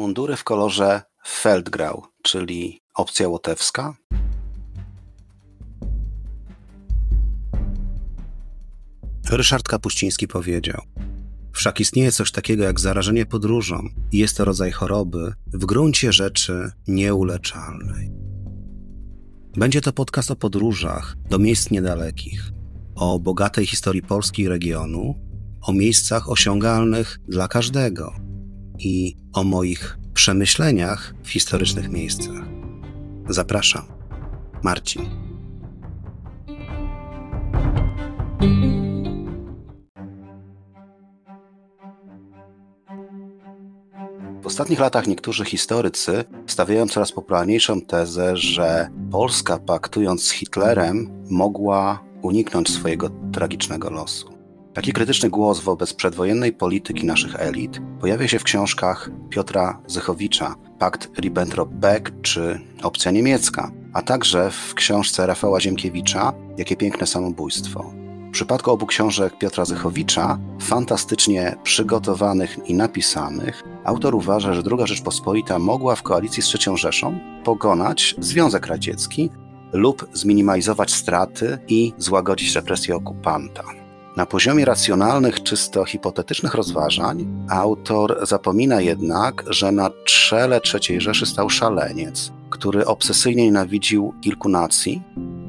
Mundury w kolorze Feldgrau, czyli opcja łotewska. Ryszard Kapuściński powiedział: Wszak istnieje coś takiego jak zarażenie podróżą i jest to rodzaj choroby w gruncie rzeczy nieuleczalnej. Będzie to podcast o podróżach do miejsc niedalekich, o bogatej historii Polski i regionu, o miejscach osiągalnych dla każdego i o moich przemyśleniach w historycznych miejscach. Zapraszam, Marcin. W ostatnich latach niektórzy historycy stawiają coraz popularniejszą tezę, że Polska paktując z Hitlerem mogła uniknąć swojego tragicznego losu. Taki krytyczny głos wobec przedwojennej polityki naszych elit pojawia się w książkach Piotra Zychowicza, Pakt Ribbentrop-Beck czy Opcja Niemiecka, a także w książce Rafała Ziemkiewicza Jakie piękne samobójstwo. W przypadku obu książek Piotra Zychowicza, fantastycznie przygotowanych i napisanych, autor uważa, że II Rzeczpospolita mogła w koalicji z III Rzeszą pokonać Związek Radziecki lub zminimalizować straty i złagodzić represję okupanta. Na poziomie racjonalnych, czysto hipotetycznych rozważań, autor zapomina jednak, że na czele III Rzeszy stał szaleniec, który obsesyjnie nienawidził kilku nacji.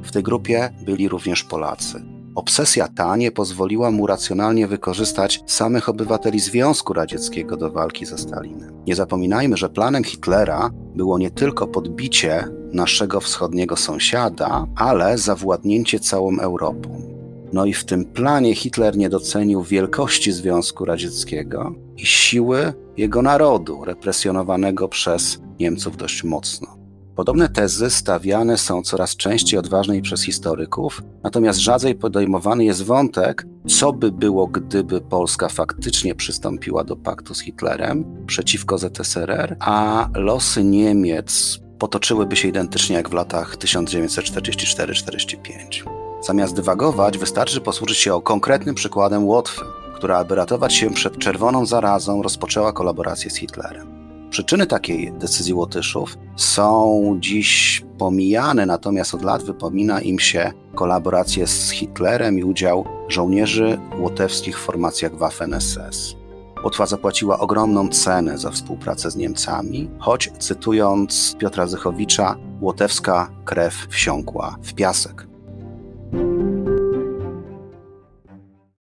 W tej grupie byli również Polacy. Obsesja ta nie pozwoliła mu racjonalnie wykorzystać samych obywateli Związku Radzieckiego do walki ze Stalinem. Nie zapominajmy, że planem Hitlera było nie tylko podbicie naszego wschodniego sąsiada, ale zawładnięcie całą Europą. No i w tym planie Hitler nie docenił wielkości Związku Radzieckiego i siły jego narodu, represjonowanego przez Niemców dość mocno. Podobne tezy stawiane są coraz częściej odważniej przez historyków, natomiast rzadziej podejmowany jest wątek, co by było, gdyby Polska faktycznie przystąpiła do paktu z Hitlerem przeciwko ZSRR, a losy Niemiec potoczyłyby się identycznie jak w latach 1944-45. Zamiast dywagować, wystarczy posłużyć się konkretnym przykładem Łotwy, która, aby ratować się przed czerwoną zarazą, rozpoczęła kolaborację z Hitlerem. Przyczyny takiej decyzji Łotyszów są dziś pomijane, natomiast od lat wypomina im się kolaborację z Hitlerem i udział żołnierzy łotewskich w formacjach Waffen-SS. Łotwa zapłaciła ogromną cenę za współpracę z Niemcami, choć cytując Piotra Zychowicza, łotewska krew wsiąkła w piasek.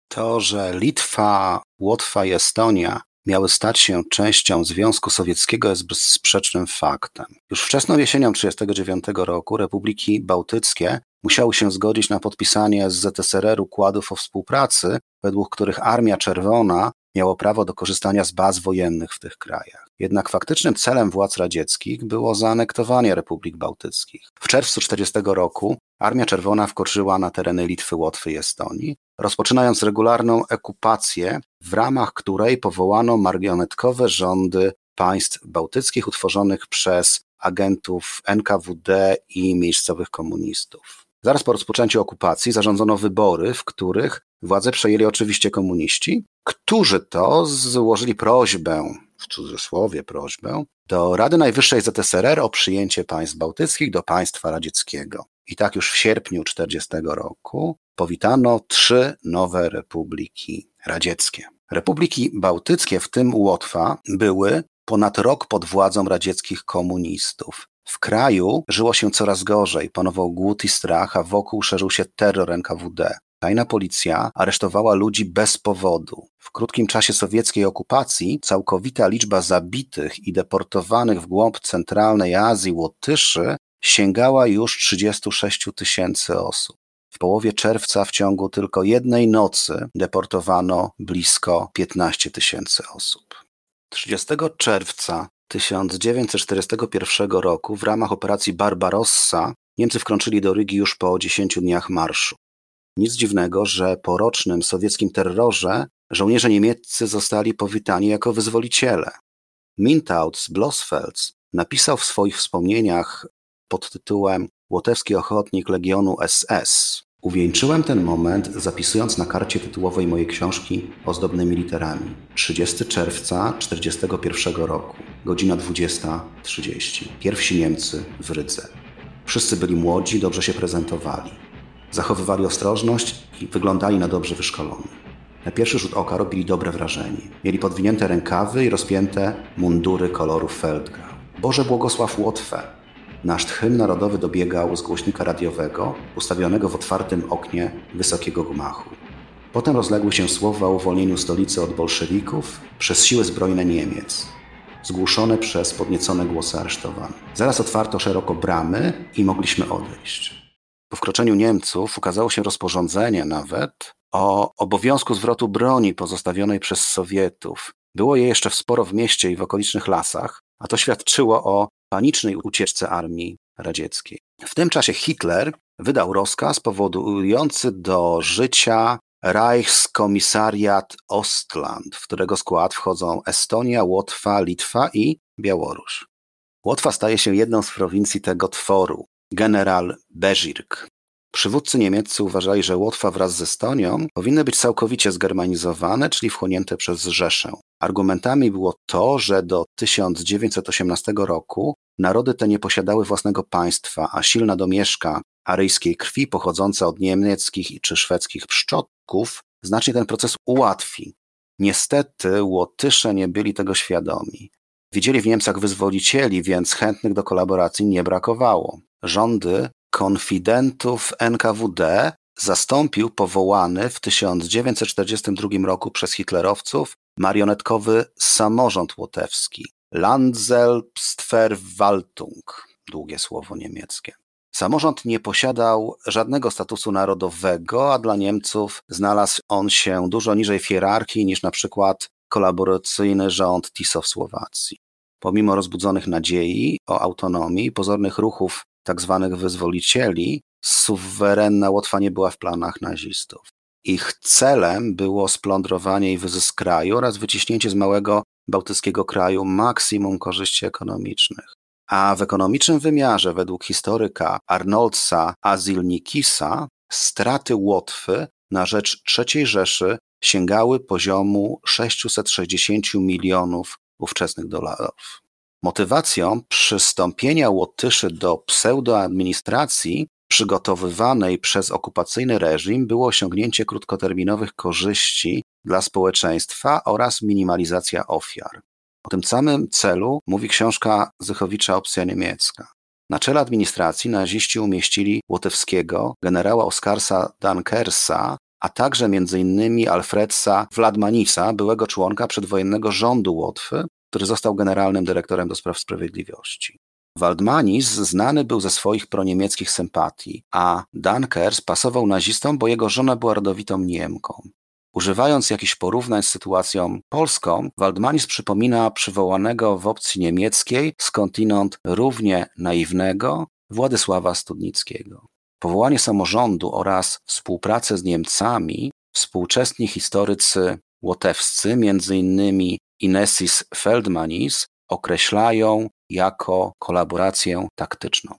To, że Litwa, Łotwa i Estonia miały stać się częścią Związku Sowieckiego jest bezsprzecznym faktem. Już wczesną jesienią 1939 roku republiki bałtyckie musiały się zgodzić na podpisanie z ZSRR układów o współpracy, według których Armia Czerwona miało prawo do korzystania z baz wojennych w tych krajach. Jednak faktycznym celem władz radzieckich było zaanektowanie republik bałtyckich. W czerwcu 1940 roku Armia Czerwona wkroczyła na tereny Litwy, Łotwy i Estonii, rozpoczynając regularną okupację, w ramach której powołano marionetkowe rządy państw bałtyckich utworzonych przez agentów NKWD i miejscowych komunistów. Zaraz po rozpoczęciu okupacji zarządzono wybory, w których władzę przejęli oczywiście komuniści, którzy to złożyli prośbę, w cudzysłowie prośbę, do Rady Najwyższej ZSRR o przyjęcie państw bałtyckich do państwa radzieckiego. I tak już w sierpniu 1940 roku powitano trzy nowe republiki radzieckie. Republiki bałtyckie, w tym Łotwa, były ponad rok pod władzą radzieckich komunistów. W kraju żyło się coraz gorzej, panował głód i strach, a wokół szerzył się terror NKWD. Tajna policja aresztowała ludzi bez powodu. W krótkim czasie sowieckiej okupacji całkowita liczba zabitych i deportowanych w głąb centralnej Azji Łotyszy sięgała już 36 tysięcy osób. W połowie czerwca w ciągu tylko jednej nocy deportowano blisko 15 tysięcy osób. 30 czerwca 1941 roku w ramach operacji Barbarossa Niemcy wkroczyli do Rygi już po 10 dniach marszu. Nic dziwnego, że po rocznym sowieckim terrorze żołnierze niemieccy zostali powitani jako wyzwoliciele. Mintaud z Blosfelds napisał w swoich wspomnieniach pod tytułem Łotewski Ochotnik Legionu SS. Uwieńczyłem ten moment, zapisując na karcie tytułowej mojej książki ozdobnymi literami. 30 czerwca 1941 roku, godzina 20.30. Pierwsi Niemcy w Rydze. Wszyscy byli młodzi, dobrze się prezentowali. Zachowywali ostrożność i wyglądali na dobrze wyszkolonych. Na pierwszy rzut oka robili dobre wrażenie. Mieli podwinięte rękawy i rozpięte mundury koloru Feldgrau. Boże błogosław Łotwę! Nasz hymn narodowy dobiegał z głośnika radiowego ustawionego w otwartym oknie wysokiego gmachu. Potem rozległy się słowa o uwolnieniu stolicy od bolszewików przez siły zbrojne Niemiec, zgłuszone przez podniecone głosy aresztowanych. Zaraz otwarto szeroko bramy i mogliśmy odejść. Po wkroczeniu Niemców ukazało się rozporządzenie nawet o obowiązku zwrotu broni pozostawionej przez Sowietów. Było je jeszcze sporo w mieście i w okolicznych lasach, a to świadczyło o panicznej ucieczce armii radzieckiej. W tym czasie Hitler wydał rozkaz powodujący do życia Reichskomisariat Ostland, w którego skład wchodzą Estonia, Łotwa, Litwa i Białoruś. Łotwa staje się jedną z prowincji tego tworu. General Bezirk Przywódcy niemieccy uważali, że Łotwa wraz z Estonią powinny być całkowicie zgermanizowane, czyli wchłonięte przez Rzeszę. Argumentami było to, że do 1918 roku narody te nie posiadały własnego państwa, a silna domieszka aryjskiej krwi pochodząca od niemieckich czy szwedzkich przodków znacznie ten proces ułatwi. Niestety Łotysze nie byli tego świadomi. Widzieli w Niemcach wyzwolicieli, więc chętnych do kolaboracji nie brakowało. Rządy konfidentów NKWD zastąpił powołany w 1942 roku przez hitlerowców marionetkowy samorząd łotewski Landselbstverwaltung, długie słowo niemieckie. Samorząd nie posiadał żadnego statusu narodowego, a dla Niemców znalazł on się dużo niżej w hierarchii niż na przykład kolaboracyjny rząd TISO w Słowacji. Pomimo rozbudzonych nadziei o autonomii i pozornych ruchów tzw. Tak wyzwolicieli, suwerenna Łotwa nie była w planach nazistów. Ich celem było splądrowanie i wyzysk kraju oraz wyciśnięcie z małego bałtyckiego kraju maksimum korzyści ekonomicznych. A w ekonomicznym wymiarze, według historyka Arnoldsa Azilnikisa, straty Łotwy na rzecz III Rzeszy sięgały poziomu 660 milionów ówczesnych dolarów. Motywacją przystąpienia Łotyszy do pseudoadministracji przygotowywanej przez okupacyjny reżim było osiągnięcie krótkoterminowych korzyści dla społeczeństwa oraz minimalizacja ofiar. O tym samym celu mówi książka Zychowicza Opcja niemiecka. Na czele administracji naziści umieścili łotewskiego generała Oskarsa Dankersa, a także m.in. Alfredsa Wladmanisa, byłego członka przedwojennego rządu Łotwy, który został generalnym dyrektorem do spraw sprawiedliwości. Waldmanis znany był ze swoich proniemieckich sympatii, a Dunkers pasował nazistom, bo jego żona była rodowitą Niemką. Używając jakichś porównań z sytuacją polską, Waldmanis przypomina przywołanego w opcji niemieckiej skądinąd równie naiwnego Władysława Studnickiego. Powołanie samorządu oraz współpracę z Niemcami współczesni historycy łotewscy, innymi Inesis Feldmanis, określają jako kolaborację taktyczną.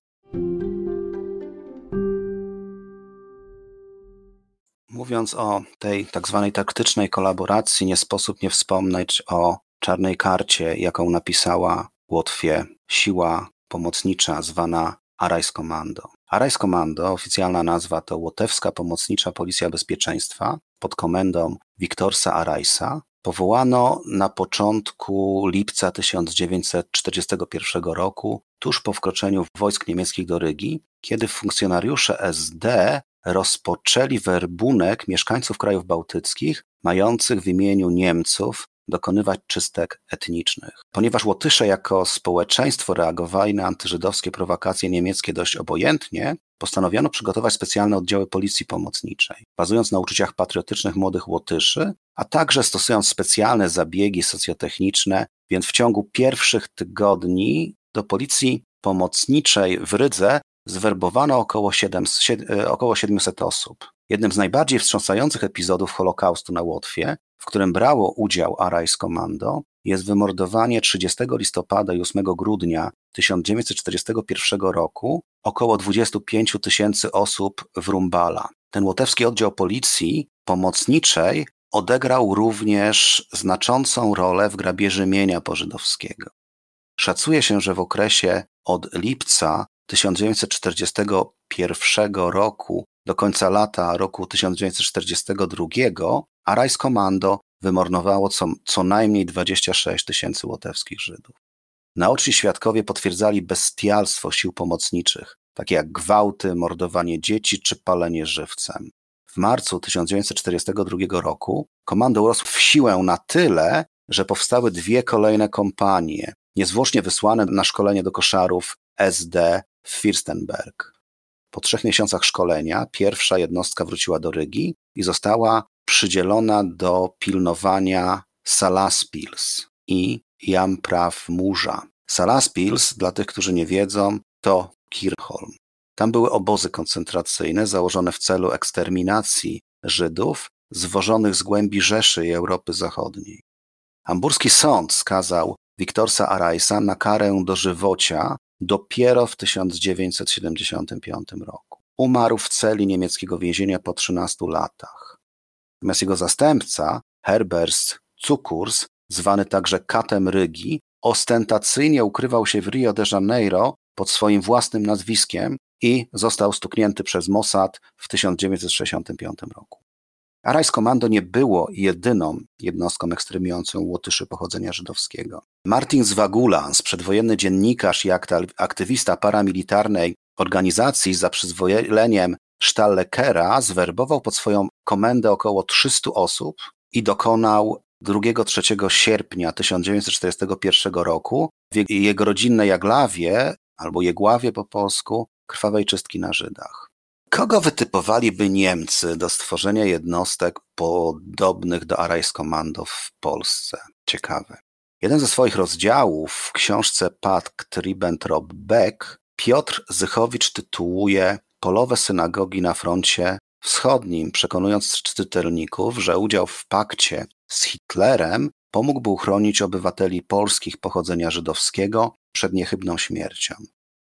Mówiąc o tej tak zwanej taktycznej kolaboracji, nie sposób nie wspomnieć o czarnej karcie, jaką napisała Łotwie siła pomocnicza zwana Arais Commando. Oficjalna nazwa to Łotewska Pomocnicza Policja Bezpieczeństwa pod komendą Wiktorsa Araisa, Powołano na początku lipca 1941 roku, tuż po wkroczeniu wojsk niemieckich do Rygi, kiedy funkcjonariusze SD rozpoczęli werbunek mieszkańców krajów bałtyckich, mających w imieniu Niemców dokonywać czystek etnicznych. Ponieważ Łotysze jako społeczeństwo reagowali na antyżydowskie prowokacje niemieckie dość obojętnie, postanowiono przygotować specjalne oddziały policji pomocniczej, bazując na uczuciach patriotycznych młodych Łotyszy, a także stosując specjalne zabiegi socjotechniczne, więc w ciągu pierwszych tygodni do policji pomocniczej w Rydze zwerbowano około, 700, e, około 700 osób. Jednym z najbardziej wstrząsających epizodów Holokaustu na Łotwie, w którym brało udział Arais Commando, jest wymordowanie 30 listopada i 8 grudnia 1941 roku około 25 tysięcy osób w Rumbala. ten łotewski oddział policji pomocniczej odegrał również znaczącą rolę w grabieży mienia pożydowskiego. Szacuje się, że w okresie od lipca 1941 roku do końca lata roku 1942 Arais Komando wymordowało co, co najmniej 26 tysięcy łotewskich Żydów. Naoczni świadkowie potwierdzali bestialstwo sił pomocniczych, takie jak gwałty, mordowanie dzieci czy palenie żywcem. W marcu 1942 roku komando urosło w siłę na tyle, że powstały dwie kolejne kompanie, niezwłocznie wysłane na szkolenie do koszarów SD w Firstenberg. Po trzech miesiącach szkolenia pierwsza jednostka wróciła do Rygi i została przydzielona do pilnowania Salaspils i Jampraw Murza. Salaspils, dla tych, którzy nie wiedzą, to Kirchholm. Tam były obozy koncentracyjne założone w celu eksterminacji Żydów zwożonych z głębi Rzeszy i Europy Zachodniej. Hamburski sąd skazał Wiktorsa Araisa na karę dożywocia dopiero w 1975 roku. Umarł w celi niemieckiego więzienia po 13 latach. Natomiast jego zastępca, Herbert Cukurs, zwany także Katem Rygi, ostentacyjnie ukrywał się w Rio de Janeiro pod swoim własnym nazwiskiem i został stuknięty przez Mossad w 1965 roku. Arais Komando nie było jedyną jednostką ekstremiującą Łotyszy pochodzenia żydowskiego. Martin Zwagulans, przedwojenny dziennikarz i aktywista paramilitarnej organizacji za przyzwoleniem Stallekera, zwerbował pod swoją komendę około 300 osób i dokonał 2-3 sierpnia 1941 roku w jego rodzinnej Jaglawie, albo Jegławie po polsku, krwawej czystki na Żydach. Kogo wytypowaliby Niemcy do stworzenia jednostek podobnych do Arais-Kommando w Polsce? Ciekawe. Jeden ze swoich rozdziałów w książce Pakt Ribbentrop-Beck Piotr Zychowicz tytułuje Polowe synagogi na froncie wschodnim, przekonując czytelników, że udział w pakcie z Hitlerem pomógłby uchronić obywateli polskich pochodzenia żydowskiego przed niechybną śmiercią.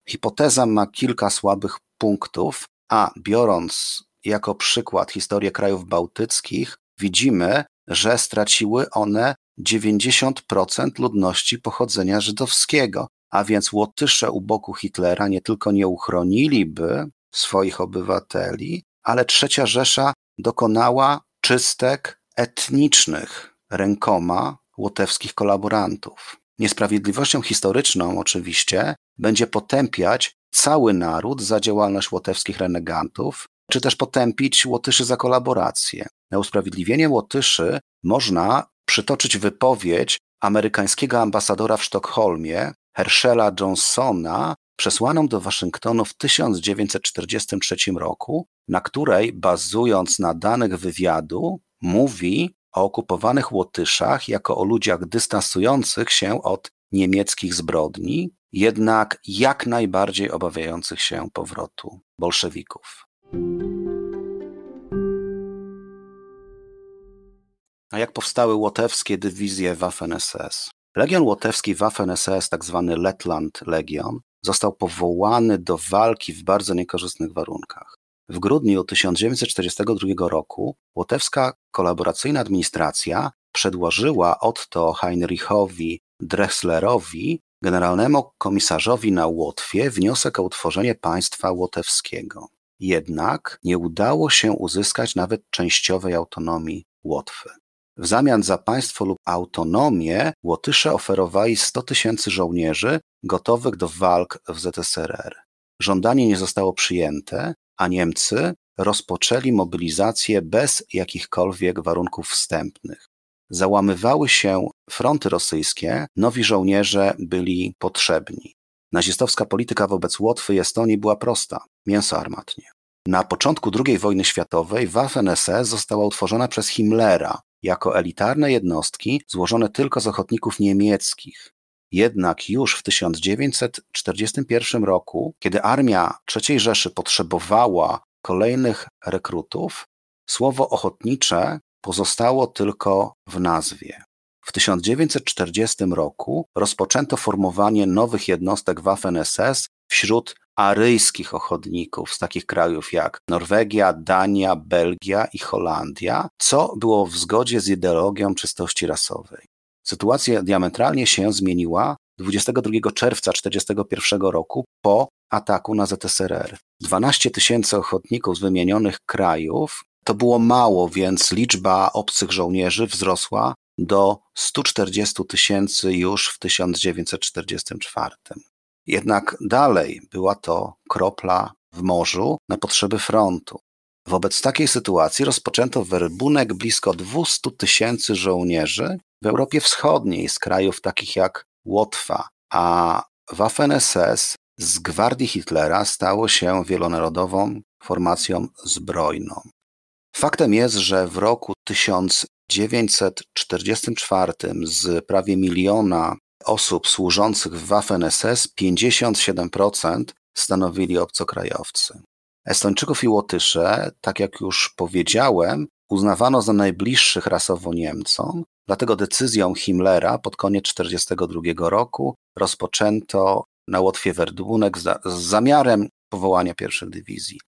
Hipoteza ma kilka słabych punktów, a biorąc jako przykład historię krajów bałtyckich, widzimy, że straciły one 90% ludności pochodzenia żydowskiego, a więc Łotysze u boku Hitlera nie tylko nie uchroniliby swoich obywateli, ale trzecia Rzesza dokonała czystek etnicznych rękoma łotewskich kolaborantów. Niesprawiedliwością historyczną oczywiście będzie potępiać cały naród za działalność łotewskich renegantów, czy też potępić Łotyszy za kolaborację. Na usprawiedliwienie Łotyszy można przytoczyć wypowiedź amerykańskiego ambasadora w Sztokholmie, Herschela Johnsona, przesłaną do Waszyngtonu w 1943 roku, na której, bazując na danych wywiadu, mówi o okupowanych Łotyszach jako o ludziach dystansujących się od niemieckich zbrodni, jednak jak najbardziej obawiających się powrotu bolszewików. A jak powstały łotewskie dywizje Waffen-SS? Legion Łotewski Waffen-SS, tak zwany Letland Legion, został powołany do walki w bardzo niekorzystnych warunkach. W grudniu 1942 roku łotewska kolaboracyjna administracja przedłożyła Otto Heinrichowi Drechslerowi, generalnemu komisarzowi na Łotwie, wniosek o utworzenie państwa łotewskiego. Jednak nie udało się uzyskać nawet częściowej autonomii Łotwy. W zamian za państwo lub autonomię Łotysze oferowali 100 tysięcy żołnierzy gotowych do walk w ZSRR. Żądanie nie zostało przyjęte, a Niemcy rozpoczęli mobilizację bez jakichkolwiek warunków wstępnych. Załamywały się fronty rosyjskie, nowi żołnierze byli potrzebni. Nazistowska polityka wobec Łotwy i Estonii była prosta mięso armatnie. Na początku II wojny światowej Waffen-SS została utworzona przez Himmlera jako elitarne jednostki złożone tylko z ochotników niemieckich. Jednak już w 1941 roku, kiedy armia III Rzeszy potrzebowała kolejnych rekrutów, słowo ochotnicze pozostało tylko w nazwie. W 1940 roku rozpoczęto formowanie nowych jednostek Waffen-SS wśród aryjskich ochotników z takich krajów jak Norwegia, Dania, Belgia i Holandia, co było w zgodzie z ideologią czystości rasowej. Sytuacja diametralnie się zmieniła 22 czerwca 1941 roku po ataku na ZSRR. 12 tysięcy ochotników z wymienionych krajów to było mało, więc liczba obcych żołnierzy wzrosła do 140 tysięcy już w 1944. Jednak dalej była to kropla w morzu na potrzeby frontu. Wobec takiej sytuacji rozpoczęto werbunek blisko 200 tysięcy żołnierzy w Europie Wschodniej z krajów takich jak Łotwa, a Waffen-SS z gwardii Hitlera stało się wielonarodową formacją zbrojną. Faktem jest, że w roku 1944 z prawie miliona osób służących w Waffen-SS 57% stanowili obcokrajowcy. Estończyków i Łotysze, tak jak już powiedziałem, uznawano za najbliższych rasowo Niemcom, dlatego decyzją Himmlera pod koniec 1942 roku rozpoczęto na Łotwie werdunek z, z zamiarem powołania pierwszych dywizji.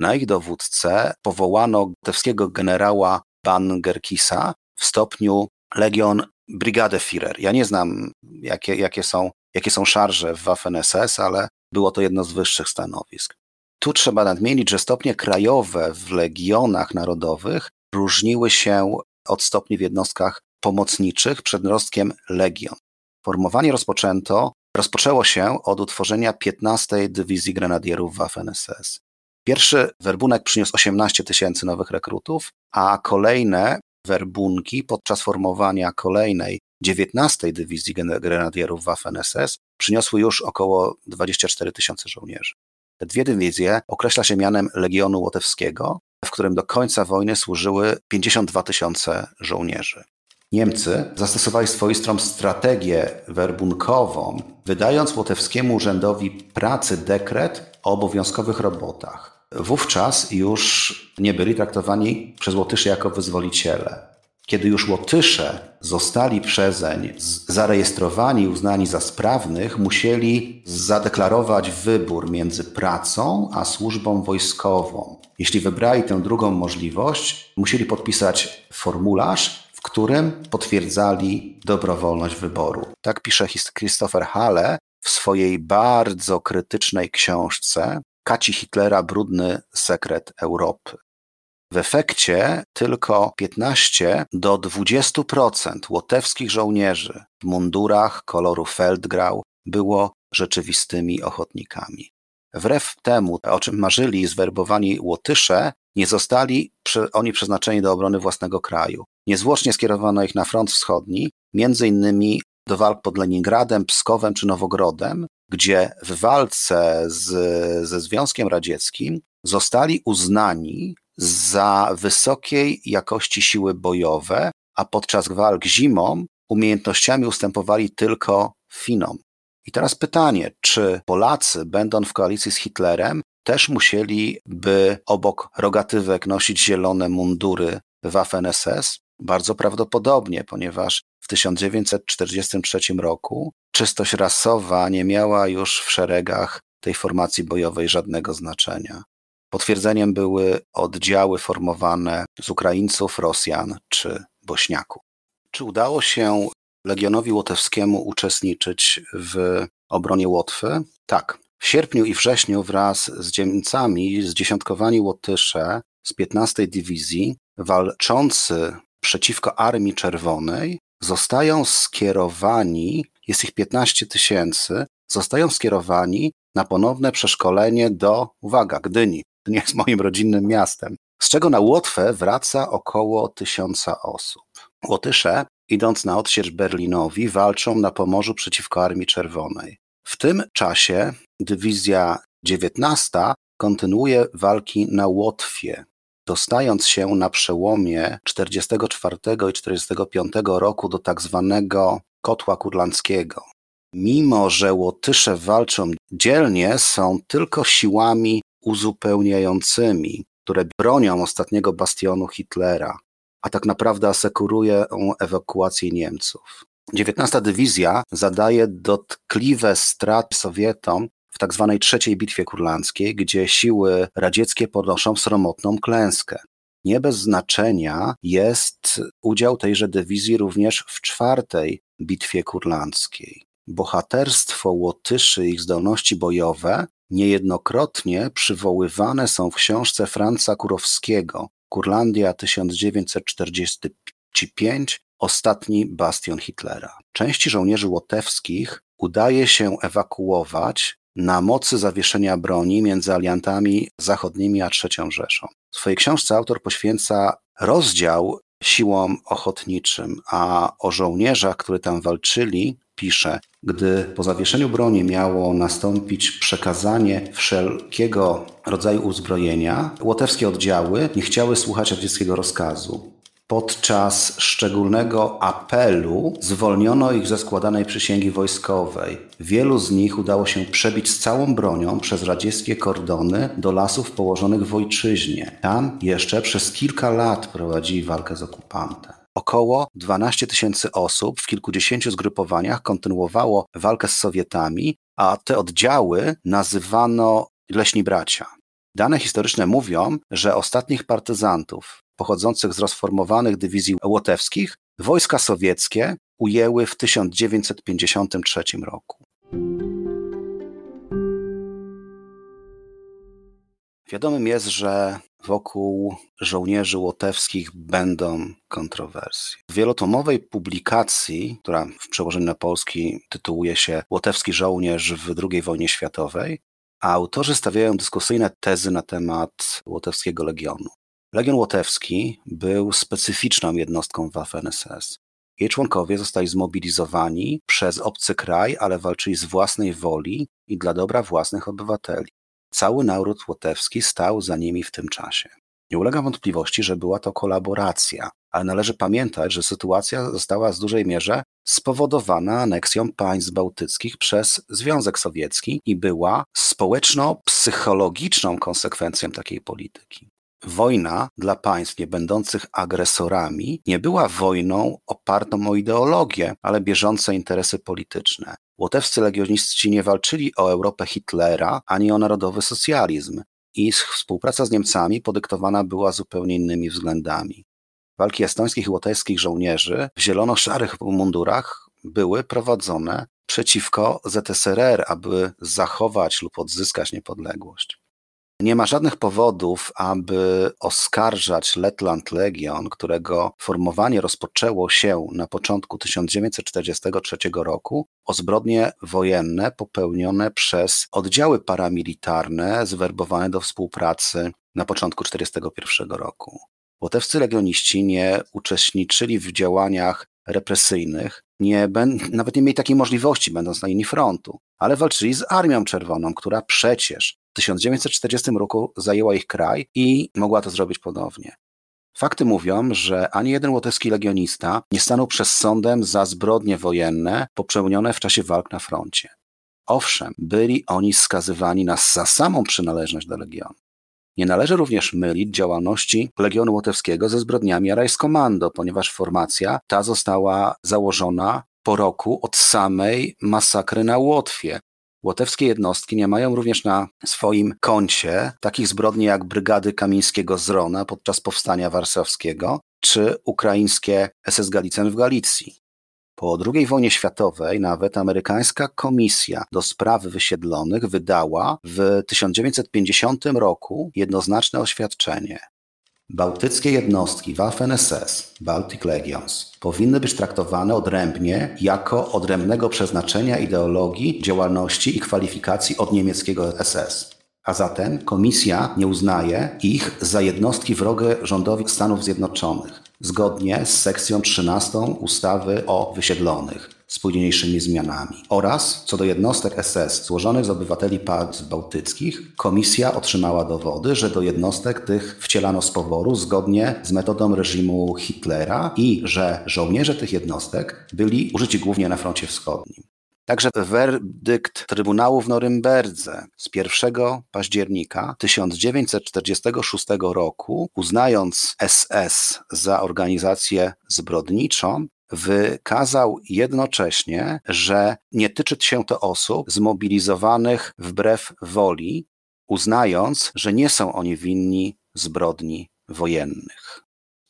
Na ich dowódcę powołano łotewskiego generała Bangerkisa w stopniu Legion Brigadeführer. Ja nie znam, jakie, jakie, są, jakie są szarże w Waffen-SS, ale było to jedno z wyższych stanowisk. Tu trzeba nadmienić, że stopnie krajowe w legionach narodowych różniły się od stopni w jednostkach pomocniczych przed rostkiem legion. Formowanie rozpoczęto, rozpoczęło się od utworzenia 15 Dywizji Grenadierów Waffen-SS. Pierwszy werbunek przyniósł 18 tysięcy nowych rekrutów, a kolejne werbunki podczas formowania kolejnej 19 Dywizji Grenadierów Waffen-SS przyniosły już około 24 tysiące żołnierzy. Te dwie dywizje określa się mianem Legionu Łotewskiego, w którym do końca wojny służyły 52 tysiące żołnierzy. Niemcy zastosowali swoistą strategię werbunkową, wydając Łotewskiemu Urzędowi Pracy dekret o obowiązkowych robotach. Wówczas już nie byli traktowani przez Łotyszy jako wyzwoliciele. Kiedy już Łotysze zostali przezeń zarejestrowani i uznani za sprawnych, musieli zadeklarować wybór między pracą a służbą wojskową. Jeśli wybrali tę drugą możliwość, musieli podpisać formularz, w którym potwierdzali dobrowolność wyboru. Tak pisze Christopher Hale w swojej bardzo krytycznej książce kaci Hitlera brudny sekret Europy. W efekcie tylko 15 do 20% łotewskich żołnierzy w mundurach koloru Feldgrau było rzeczywistymi ochotnikami. Wbrew temu, o czym marzyli zwerbowani Łotysze, nie zostali oni przeznaczeni do obrony własnego kraju. Niezwłocznie skierowano ich na front wschodni, między innymi do walk pod Leningradem, Pskowem czy Nowogrodem, gdzie w walce z, ze Związkiem Radzieckim zostali uznani za wysokiej jakości siły bojowe, a podczas walk zimą umiejętnościami ustępowali tylko Finom. I teraz pytanie, czy Polacy, będąc w koalicji z Hitlerem, też musieliby obok rogatywek nosić zielone mundury Waffen-SS? Bardzo prawdopodobnie, ponieważ w 1943 roku czystość rasowa nie miała już w szeregach tej formacji bojowej żadnego znaczenia. Potwierdzeniem były oddziały formowane z Ukraińców, Rosjan czy Bośniaków. Czy udało się Legionowi Łotewskiemu uczestniczyć w obronie Łotwy? Tak. W sierpniu i wrześniu wraz z dzielnicami zdziesiątkowani Łotysze z 15 Dywizji walczący przeciwko Armii Czerwonej zostają skierowani, jest ich 15 tysięcy, zostają skierowani na ponowne przeszkolenie do, uwaga, Gdyni. Gdynia jest moim rodzinnym miastem, z czego na Łotwę wraca około tysiąca osób. Łotysze, idąc na odsiecz Berlinowi, walczą na Pomorzu przeciwko Armii Czerwonej. W tym czasie dywizja 19 kontynuuje walki na Łotwie, dostając się na przełomie 44 i 45 roku do tak zwanego kotła kurlandzkiego. Mimo, że Łotysze walczą dzielnie, są tylko siłami uzupełniającymi, które bronią ostatniego bastionu Hitlera, a tak naprawdę asekurują ewakuację Niemców. 19 Dywizja zadaje dotkliwe straty Sowietom Tak trzeciej bitwie kurlandzkiej, gdzie siły radzieckie ponoszą sromotną klęskę. Nie bez znaczenia jest udział tejże dywizji również w czwartej bitwie kurlandzkiej. Bohaterstwo Łotyszy i ich zdolności bojowe niejednokrotnie przywoływane są w książce Franca Kurowskiego Kurlandia 1945 Ostatni bastion Hitlera. Części żołnierzy łotewskich udaje się ewakuować na mocy zawieszenia broni między aliantami zachodnimi a III Rzeszą. W swojej książce autor poświęca rozdział siłom ochotniczym, a o żołnierzach, którzy tam walczyli, pisze, gdy po zawieszeniu broni miało nastąpić przekazanie wszelkiego rodzaju uzbrojenia, łotewskie oddziały nie chciały słuchać radzieckiego rozkazu. Podczas szczególnego apelu zwolniono ich ze składanej przysięgi wojskowej. Wielu z nich udało się przebić z całą bronią przez radzieckie kordony do lasów położonych w ojczyźnie. Tam jeszcze przez kilka lat prowadzili walkę z okupantem. Około 12 tysięcy osób w kilkudziesięciu zgrupowaniach kontynuowało walkę z Sowietami, a te oddziały nazywano leśni bracia. Dane historyczne mówią, że ostatnich partyzantów pochodzących z rozformowanych dywizji łotewskich wojska sowieckie ujęły w 1953 roku. Wiadomym jest, że wokół żołnierzy łotewskich będą kontrowersje. W wielotomowej publikacji, która w przełożeniu na polski tytułuje się Łotewski żołnierz w II wojnie światowej, autorzy stawiają dyskusyjne tezy na temat Łotewskiego Legionu. Legion Łotewski był specyficzną jednostką Waffen-SS. Jej członkowie zostali zmobilizowani przez obcy kraj, ale walczyli z własnej woli i dla dobra własnych obywateli. Cały naród łotewski stał za nimi w tym czasie. Nie ulega wątpliwości, że była to kolaboracja, ale należy pamiętać, że sytuacja została w dużej mierze spowodowana aneksją państw bałtyckich przez Związek Sowiecki i była społeczno-psychologiczną konsekwencją takiej polityki. Wojna dla państw nie będących agresorami nie była wojną opartą o ideologię, ale bieżące interesy polityczne. Łotewscy legioniści nie walczyli o Europę Hitlera ani o narodowy socjalizm. Ich współpraca z Niemcami podyktowana była zupełnie innymi względami. Walki estońskich i łotewskich żołnierzy w zielono-szarych mundurach były prowadzone przeciwko ZSRR, aby zachować lub odzyskać niepodległość. Nie ma żadnych powodów, aby oskarżać Letland Legion, którego formowanie rozpoczęło się na początku 1943 roku, o zbrodnie wojenne popełnione przez oddziały paramilitarne zwerbowane do współpracy na początku 1941 roku. Łotewscy legioniści nie uczestniczyli w działaniach represyjnych, nie, nawet nie mieli takiej możliwości, będąc na linii frontu, ale walczyli z Armią Czerwoną, która przecież 1940 roku zajęła ich kraj i mogła to zrobić ponownie. Fakty mówią, że ani jeden łotewski legionista nie stanął przed sądem za zbrodnie wojenne popełnione w czasie walk na froncie. Owszem, byli oni skazywani na za samą przynależność do legionu. Nie należy również mylić działalności Legionu Łotewskiego ze zbrodniami Rajskomando, ponieważ formacja ta została założona po roku od samej masakry na Łotwie, Łotewskie jednostki nie mają również na swoim koncie takich zbrodni jak brygady Kamińskiego Rona podczas powstania warszawskiego czy ukraińskie SS Galicen w Galicji. Po II wojnie światowej nawet amerykańska komisja do spraw wysiedlonych wydała w 1950 roku jednoznaczne oświadczenie. Bałtyckie jednostki Waffen-SS, Baltic Legions, powinny być traktowane odrębnie jako odrębnego przeznaczenia, ideologii, działalności i kwalifikacji od niemieckiego SS. A zatem Komisja nie uznaje ich za jednostki wrogie rządowi Stanów Zjednoczonych, zgodnie z sekcją 13 ustawy o wysiedlonych z późniejszymi zmianami. Oraz co do jednostek SS złożonych z obywateli państw bałtyckich, komisja otrzymała dowody, że do jednostek tych wcielano z poboru zgodnie z metodą reżimu Hitlera i że żołnierze tych jednostek byli użyci głównie na froncie wschodnim. Także werdykt Trybunału w Norymberdze z 1 października 1946 roku, uznając SS za organizację zbrodniczą, wykazał jednocześnie, że nie tyczy się to osób zmobilizowanych wbrew woli, uznając, że nie są oni winni zbrodni wojennych.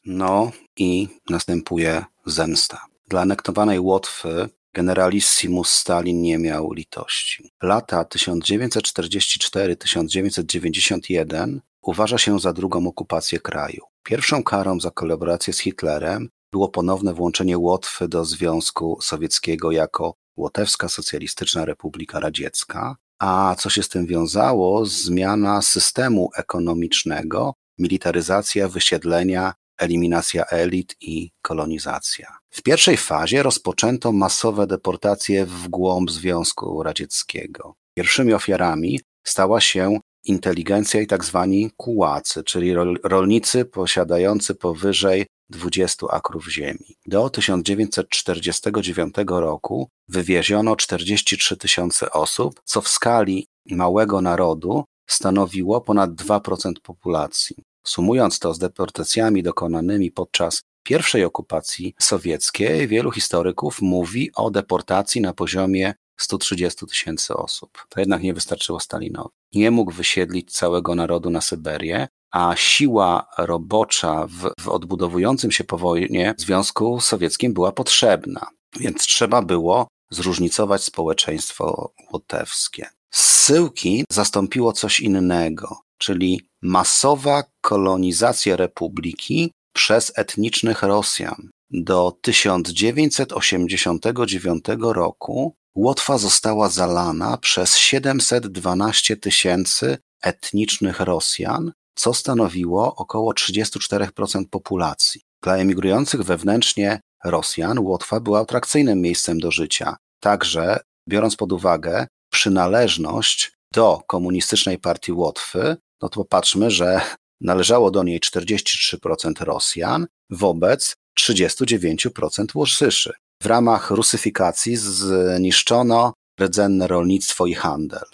No i następuje zemsta. Dla anektowanej Łotwy generalissimus Stalin nie miał litości. Lata 1944-1991 uważa się za drugą okupację kraju. Pierwszą karą za kolaborację z Hitlerem było ponowne włączenie Łotwy do Związku Sowieckiego jako Łotewska Socjalistyczna Republika Radziecka, a co się z tym wiązało? Zmiana systemu ekonomicznego, militaryzacja, wysiedlenia, eliminacja elit i kolonizacja. W pierwszej fazie rozpoczęto masowe deportacje w głąb Związku Radzieckiego. Pierwszymi ofiarami stała się inteligencja i tak zwani kułacy, czyli rolnicy posiadający powyżej 20 akrów ziemi. Do 1949 roku wywieziono 43 tysiące osób, co w skali małego narodu stanowiło ponad 2% populacji. Sumując to z deportacjami dokonanymi podczas pierwszej okupacji sowieckiej, wielu historyków mówi o deportacji na poziomie 130 tysięcy osób. To jednak nie wystarczyło Stalinowi. Nie mógł wysiedlić całego narodu na Syberię, a siła robocza w, w odbudowującym się po wojnie Związku Sowieckim była potrzebna, więc trzeba było zróżnicować społeczeństwo łotewskie. Zsyłki zastąpiło coś innego, czyli masowa kolonizacja republiki przez etnicznych Rosjan. Do 1989 roku Łotwa została zalana przez 712 tysięcy etnicznych Rosjan, co stanowiło około 34% populacji. Dla emigrujących wewnętrznie Rosjan Łotwa była atrakcyjnym miejscem do życia. Także, biorąc pod uwagę przynależność do komunistycznej partii Łotwy, no to popatrzmy, że należało do niej 43% Rosjan wobec 39% Łosyszy. W ramach rusyfikacji zniszczono rdzenne rolnictwo i handel.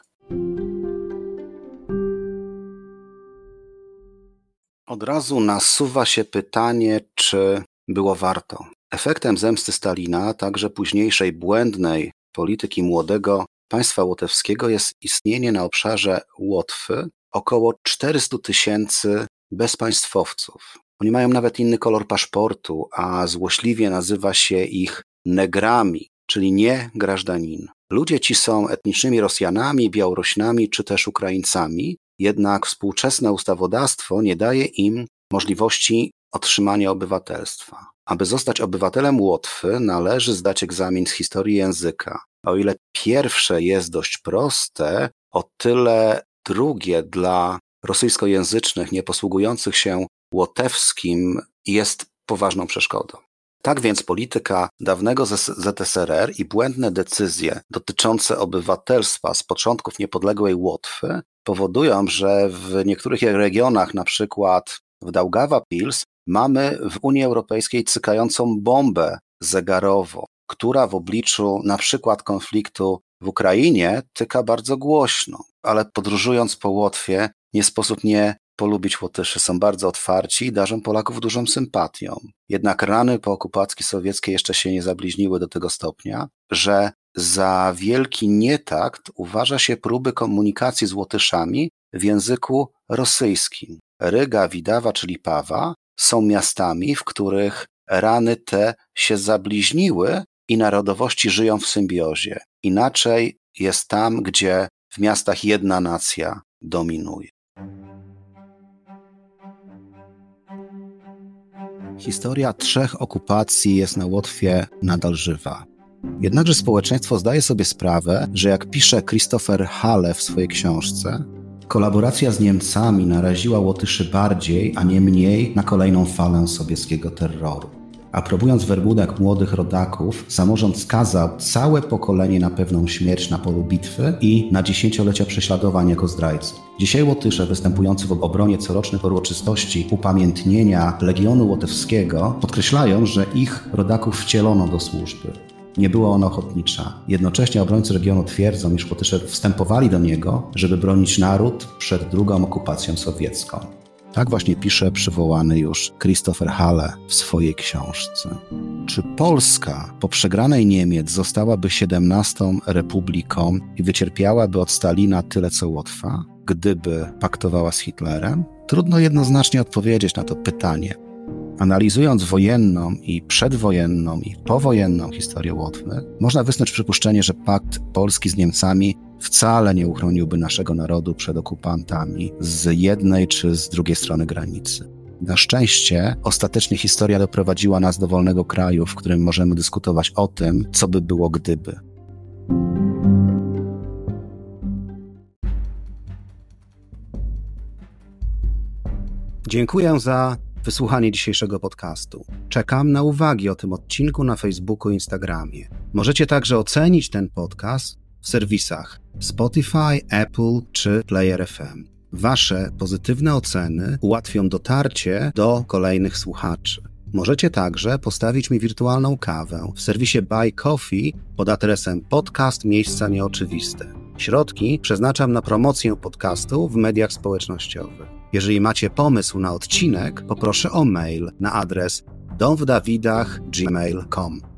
Od razu nasuwa się pytanie, czy było warto. Efektem zemsty Stalina, także późniejszej błędnej polityki młodego państwa łotewskiego jest istnienie na obszarze Łotwy około 400 tysięcy bezpaństwowców. Oni mają nawet inny kolor paszportu, a złośliwie nazywa się ich negrami, czyli nie grażdanin. Ludzie ci są etnicznymi Rosjanami, Białorusinami czy też Ukraińcami, jednak współczesne ustawodawstwo nie daje im możliwości otrzymania obywatelstwa. Aby zostać obywatelem Łotwy, należy zdać egzamin z historii języka. O ile pierwsze jest dość proste, o tyle drugie dla rosyjskojęzycznych, nieposługujących się łotewskim jest poważną przeszkodą. Tak więc polityka dawnego ZSRR i błędne decyzje dotyczące obywatelstwa z początków niepodległej Łotwy powodują, że w niektórych regionach, na przykład w Daugawa Pils, mamy w Unii Europejskiej cykającą bombę zegarową, która w obliczu na przykład konfliktu w Ukrainie tyka bardzo głośno, ale podróżując po Łotwie nie sposób nie polubić Łotyszy. Są bardzo otwarci i darzą Polaków dużą sympatią. Jednak rany po okupacji sowieckiej jeszcze się nie zabliźniły do tego stopnia, że za wielki nietakt uważa się próby komunikacji z Łotyszami w języku rosyjskim. Ryga, Widawa czyli Pawa są miastami, w których rany te się zabliźniły i narodowości żyją w symbiozie. Inaczej jest tam, gdzie w miastach jedna nacja dominuje. Historia trzech okupacji jest na Łotwie nadal żywa. Jednakże społeczeństwo zdaje sobie sprawę, że jak pisze Christopher Halle w swojej książce, kolaboracja z Niemcami naraziła Łotyszy bardziej, a nie mniej na kolejną falę sowieckiego terroru. Aprobując werbunek młodych rodaków, samorząd skazał całe pokolenie na pewną śmierć na polu bitwy i na dziesięciolecia prześladowań jako zdrajców. Dzisiaj Łotysze występujący w obronie corocznych uroczystości upamiętnienia Legionu Łotewskiego podkreślają, że ich rodaków wcielono do służby. Nie była ona ochotnicza. Jednocześnie obrońcy regionu twierdzą, iż Łotysze wstępowali do niego, żeby bronić naród przed drugą okupacją sowiecką. Tak właśnie pisze przywołany już Christopher Halle w swojej książce. Czy Polska po przegranej Niemiec zostałaby 17 republiką i wycierpiałaby od Stalina tyle co Łotwa, gdyby paktowała z Hitlerem? Trudno jednoznacznie odpowiedzieć na to pytanie. Analizując wojenną i przedwojenną i powojenną historię Łotwy, można wysnuć przypuszczenie, że pakt Polski z Niemcami wcale nie uchroniłby naszego narodu przed okupantami z jednej czy z drugiej strony granicy. Na szczęście ostatecznie historia doprowadziła nas do wolnego kraju, w którym możemy dyskutować o tym, co by było gdyby. Dziękuję za wysłuchanie dzisiejszego podcastu. Czekam na uwagi o tym odcinku na Facebooku i Instagramie. Możecie także ocenić ten podcast w serwisach Spotify, Apple czy Player FM. Wasze pozytywne oceny ułatwią dotarcie do kolejnych słuchaczy. Możecie także postawić mi wirtualną kawę w serwisie Buy Coffee pod adresem podcast miejsca nieoczywiste. Środki przeznaczam na promocję podcastu w mediach społecznościowych. Jeżeli macie pomysł na odcinek, poproszę o mail na adres domwdawidach.gmail.com.